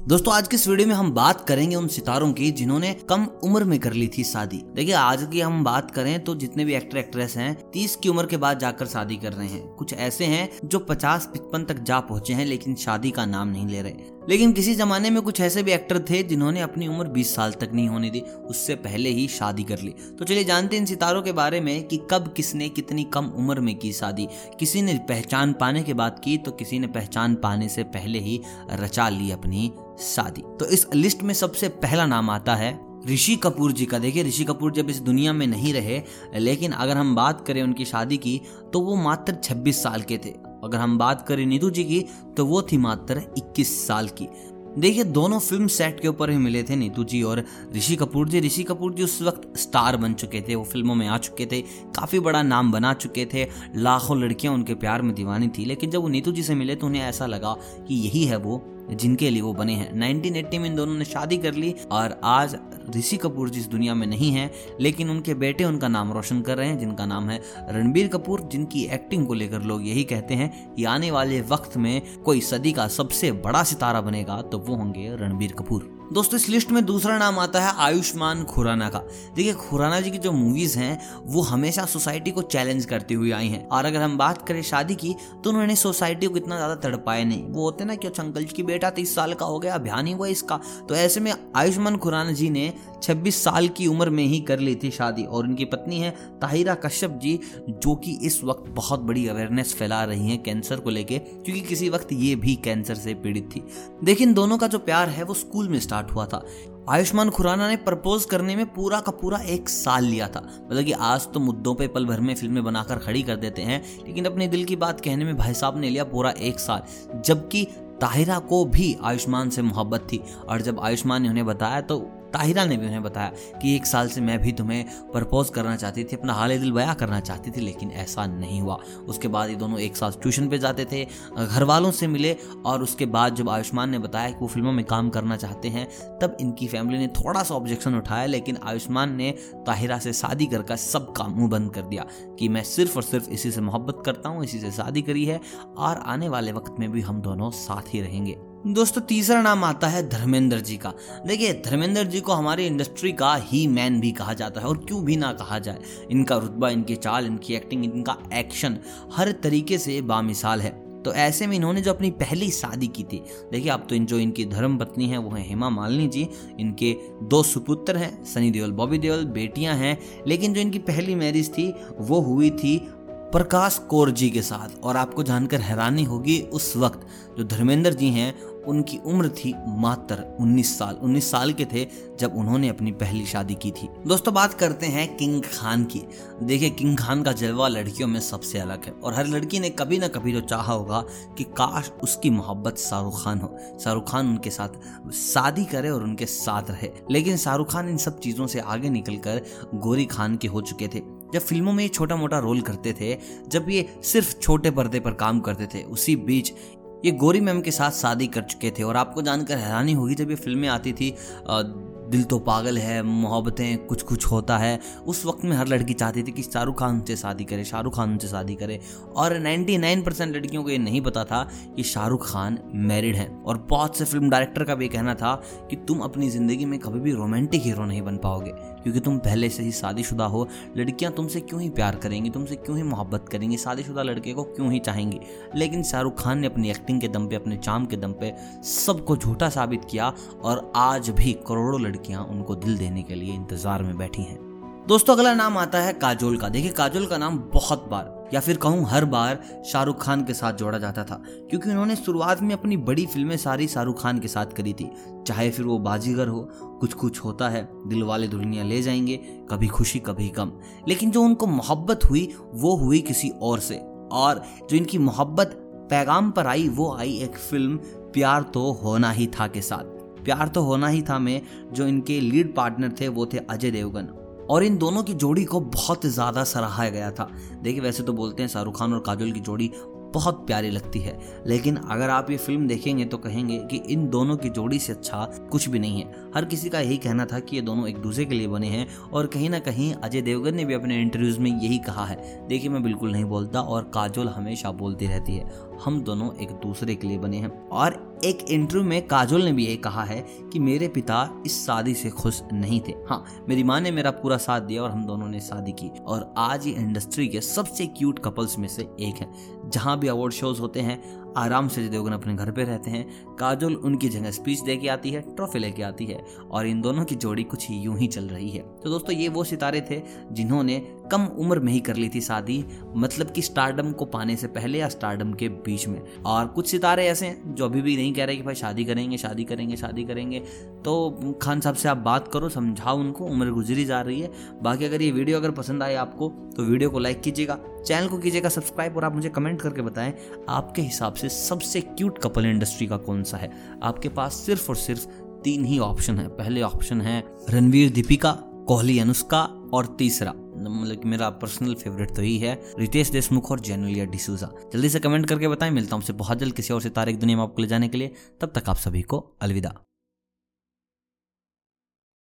दोस्तों, आज के इस वीडियो में हम बात करेंगे उन सितारों की जिन्होंने कम उम्र में कर ली थी शादी। देखिए, आज की हम बात करें तो जितने भी एक्टर, एक्ट्रेस हैं, तीस की उम्र के बाद जाकर शादी कर रहे हैं। कुछ ऐसे हैं जो पचास, पचपन तक जा पहुँचे हैं, लेकिन शादी का नाम नहीं ले रहे। लेकिन किसी जमाने में कुछ ऐसे भी एक्टर थे जिन्होंने अपनी उम्र 20 साल तक नहीं होने दी, उससे पहले ही शादी कर ली। तो चलिए जानते हैं इन सितारों के बारे में कि कब किसने कितनी कम उम्र में की शादी। किसी ने पहचान पाने के बाद की तो किसी ने पहचान पाने से पहले ही रचा ली अपनी शादी। तो इस लिस्ट में सबसे पहला नाम आता है ऋषि कपूर जी का। देखिए, ऋषि कपूर जब इस दुनिया में नहीं रहे, लेकिन अगर हम बात करें उनकी शादी की तो वो मात्र 26 साल के थे। अगर हम बात करें नीतू जी की तो वो थी मात्र 21 साल की। देखिए, दोनों फ़िल्म सेट के ऊपर ही मिले थे नीतू जी और ऋषि कपूर जी। ऋषि कपूर जी उस वक्त स्टार बन चुके थे, वो फ़िल्मों में आ चुके थे, काफ़ी बड़ा नाम बना चुके थे, लाखों लड़कियाँ उनके प्यार में दीवानी थी। लेकिन जब वो नीतू जी से मिले तो उन्हें ऐसा लगा कि यही है वो जिनके लिए वो बने हैं। 1980 में इन दोनों ने शादी कर ली और आज ऋषि कपूर जिस दुनिया में नहीं है, लेकिन उनके बेटे उनका नाम रोशन कर रहे हैं, जिनका नाम है रणबीर कपूर, जिनकी एक्टिंग को लेकर लोग यही कहते हैं कि आने वाले वक्त में कोई सदी का सबसे बड़ा सितारा बनेगा तो वो होंगे रणबीर कपूर। दोस्तों, इस लिस्ट में दूसरा नाम आता है आयुष्मान खुराना का। देखिए, खुराना जी की जो मूवीज़ हैं, वो हमेशा सोसाइटी को चैलेंज करती हुई आई हैं। और अगर हम बात करें शादी की तो उन्होंने सोसाइटी को इतना ज़्यादा तड़पाया नहीं। वो होते ना कि अच्छा अंकल जी की बेटा, तीस साल का हो गया, अभियान ही हुआ इसका। तो ऐसे में आयुष्मान खुराना जी ने छब्बीस साल की उम्र में ही कर ली थी शादी और उनकी पत्नी है ताहिरा कश्यप जी, जो कि इस वक्त बहुत बड़ी अवेयरनेस फैला रही हैं कैंसर को लेके, क्योंकि किसी वक्त ये भी कैंसर से पीड़ित थी। लेकिन दोनों का जो प्यार है, वो स्कूल में स्टार्ट स्टार्ट हुआ था। आयुष्मान खुराना ने प्रपोज करने में पूरा का पूरा एक साल लिया था। मतलब कि आज तो मुद्दों पे पल भर में फ़िल्में बनाकर खड़ी कर देते हैं, लेकिन अपने दिल की बात कहने में भाई साहब ने लिया पूरा एक साल। जबकि ताहिरा को भी आयुष्मान से मोहब्बत थी, और जब आयुष्मान ने उन्हें बताया तो ताहिरा ने भी उन्हें बताया कि एक साल से मैं भी तुम्हें प्रपोज करना चाहती थी, अपना हाल दिल बया करना चाहती थी, लेकिन ऐसा नहीं हुआ। उसके बाद ये दोनों एक साथ ट्यूशन पे जाते थे घर वालों से मिले और उसके बाद जब आयुष्मान ने बताया कि वो फ़िल्मों में काम करना चाहते हैं, तब इनकी फैमिली ने थोड़ा सा ऑब्जेक्शन उठाया, लेकिन आयुष्मान ने ताहिरा से शादी कर का सब काम मुँह बंद कर दिया कि मैं सिर्फ़ और सिर्फ़ इसी से मोहब्बत करता हूँ, इसी से शादी करी है, और आने वाले वक्त में भी हम दोनों साथ ही रहेंगे। दोस्तों, तीसरा नाम आता है धर्मेंद्र जी का। देखिए, धर्मेंद्र जी को हमारी इंडस्ट्री का ही मैन भी कहा जाता है, और क्यों भी ना कहा जाए। इनका रुतबा, इनकी चाल, इनकी एक्टिंग इनका एक्शन हर तरीके से बामिसाल है। तो ऐसे में इन्होंने जो अपनी पहली शादी की थी, देखिए, अब तो इन, जो इनकी धर्म पत्नी है, वो है हेमा मालिनी जी। इनके दो सुपुत्र हैं, सनी देओल, बॉबी देओल, बेटियाँ हैं। लेकिन जो इनकी पहली मैरिज थी, वो हुई थी प्रकाश कौर जी के साथ। और आपको जानकर हैरानी होगी, उस वक्त जो धर्मेंद्र जी हैं, उनकी उम्र थी मात्र 19 साल। 19 साल के थे जब उन्होंने अपनी पहली शादी की थी। दोस्तों, बात करते हैं किंग खान की। देखिए, किंग खान का जलवा लड़कियों में सबसे अलग है। और हर लड़की ने कभी ना कभी तो चाहा होगा कि काश उसकी मोहब्बत शाहरुख खान हो। शाहरुख खान उनके साथ शादी करे और उनके साथ रहे। लेकिन शाहरुख खान इन सब चीज़ों से आगे निकलकर गोरी खान के हो चुके थे। जब फ़िल्मों में ये छोटा मोटा रोल करते थे, जब ये सिर्फ़ छोटे पर्दे पर काम करते थे, उसी बीच ये गोरी मैम के साथ शादी कर चुके थे और आपको जानकर हैरानी होगी जब ये फ़िल्में आती थी दिल तो पागल है, मोहब्बतें कुछ कुछ होता है। उस वक्त में हर लड़की चाहती थी कि शाहरुख खान से शादी करे, शाहरुख खान से शादी करे। और 99 परसेंट लड़कियों को ये नहीं पता था कि शाहरुख खान मैरिड हैं। और बहुत से फ़िल्म डायरेक्टर का भी कहना था कि तुम अपनी ज़िंदगी में कभी भी रोमांटिक हीरो नहीं बन पाओगे, क्योंकि तुम पहले से ही शादीशुदा हो। लड़कियाँ तुमसे क्यों ही प्यार करेंगी, तुमसे क्यों ही मोहब्बत करेंगी? शादीशुदा लड़के को क्यों ही चाहेंगी? लेकिन शाहरुख खान ने अपनी एक्टिंग के दम पे, अपने चाम के दम पे सबको झूठा साबित किया। और आज भी करोड़ों लड़कियाँ उनको दिल देने के लिए इंतज़ार में बैठी हैं। दोस्तों, अगला नाम आता है काजोल का। देखिए, काजोल का नाम बहुत बार, या फिर कहूँ हर बार, शाहरुख खान के साथ जोड़ा जाता था, क्योंकि उन्होंने शुरुआत में अपनी बड़ी फ़िल्में सारी शाहरुख खान के साथ करी थी। चाहे फिर वो बाजीगर हो कुछ कुछ होता है, दिल वाले दुनिया ले जाएँगे, कभी खुशी, कभी गम। लेकिन जो उनको मोहब्बत हुई, वो हुई किसी और से। और जो इनकी मोहब्बत पैगाम पर आई, वो आई एक फ़िल्म, प्यार तो होना ही था के साथ। प्यार तो होना ही था में, जो इनके लीड पार्टनर थे, वो थे अजय देवगन। और इन दोनों की जोड़ी को बहुत ज़्यादा सराहाया गया था। देखिए, वैसे तो बोलते हैं शाहरुख खान और काजोल की जोड़ी बहुत प्यारी लगती है। लेकिन अगर आप ये फ़िल्म देखेंगे तो कहेंगे कि इन दोनों की जोड़ी से अच्छा कुछ भी नहीं है। हर किसी का यही कहना था कि ये दोनों एक दूसरे के लिए बने हैं और कहीं ना कहीं अजय देवगन ने भी अपने इंटरव्यूज़ में यही कहा है। देखिए, मैं बिल्कुल नहीं बोलता और काजोल हमेशा बोलती रहती है। हम दोनों एक दूसरे के लिए बने हैं। और एक इंटरव्यू में काजोल ने भी ये कहा है कि मेरे पिता इस शादी से खुश नहीं थे। हाँ मेरी माँ ने मेरा पूरा साथ दिया और हम दोनों ने शादी की। और आज ये इंडस्ट्री के सबसे क्यूट कपल्स में से एक है। जहाँ भी अवार्ड शोज़ होते हैं, आराम से देवगन अपने घर पे रहते हैं, काजोल उनकी जगह स्पीच दे के आती है ट्रॉफी लेके आती है। और इन दोनों की जोड़ी कुछ यूँ ही चल रही है। तो दोस्तों, ये वो सितारे थे जिन्होंने कम उम्र में ही कर ली थी शादी मतलब कि स्टारडम को पाने से पहले या स्टारडम के बीच में। और कुछ सितारे ऐसे हैं, जो अभी भी नहीं कह रहे कि भाई शादी करेंगे शादी करेंगे शादी करेंगे। तो खान साहब से आप बात करो, समझाओ उनको, उम्र गुजरी जा रही है। बाकी अगर ये वीडियो अगर पसंद आए आपको तो वीडियो को लाइक कीजिएगा चैनल को कीजिएगा सब्सक्राइब और आप मुझे कमेंट करके बताएँ, आपके हिसाब से सबसे क्यूट कपल इंडस्ट्री का कौन सा है? आपके पास सिर्फ़ और सिर्फ़ तीन ही ऑप्शन है। पहले ऑप्शन है रणवीर दीपिका, कोहली अनुष्का और तीसरा मतलब मेरा पर्सनल फेवरेट तो ही है, रितेश देशमुख और जेनुलिया डिसूजा। जल्दी से कमेंट करके बताएँ, मिलता हूँ बहुत जल्द किसी और सितारे की दुनिया में आपको ले जाने के लिए। तब तक आप सभी को अलविदा।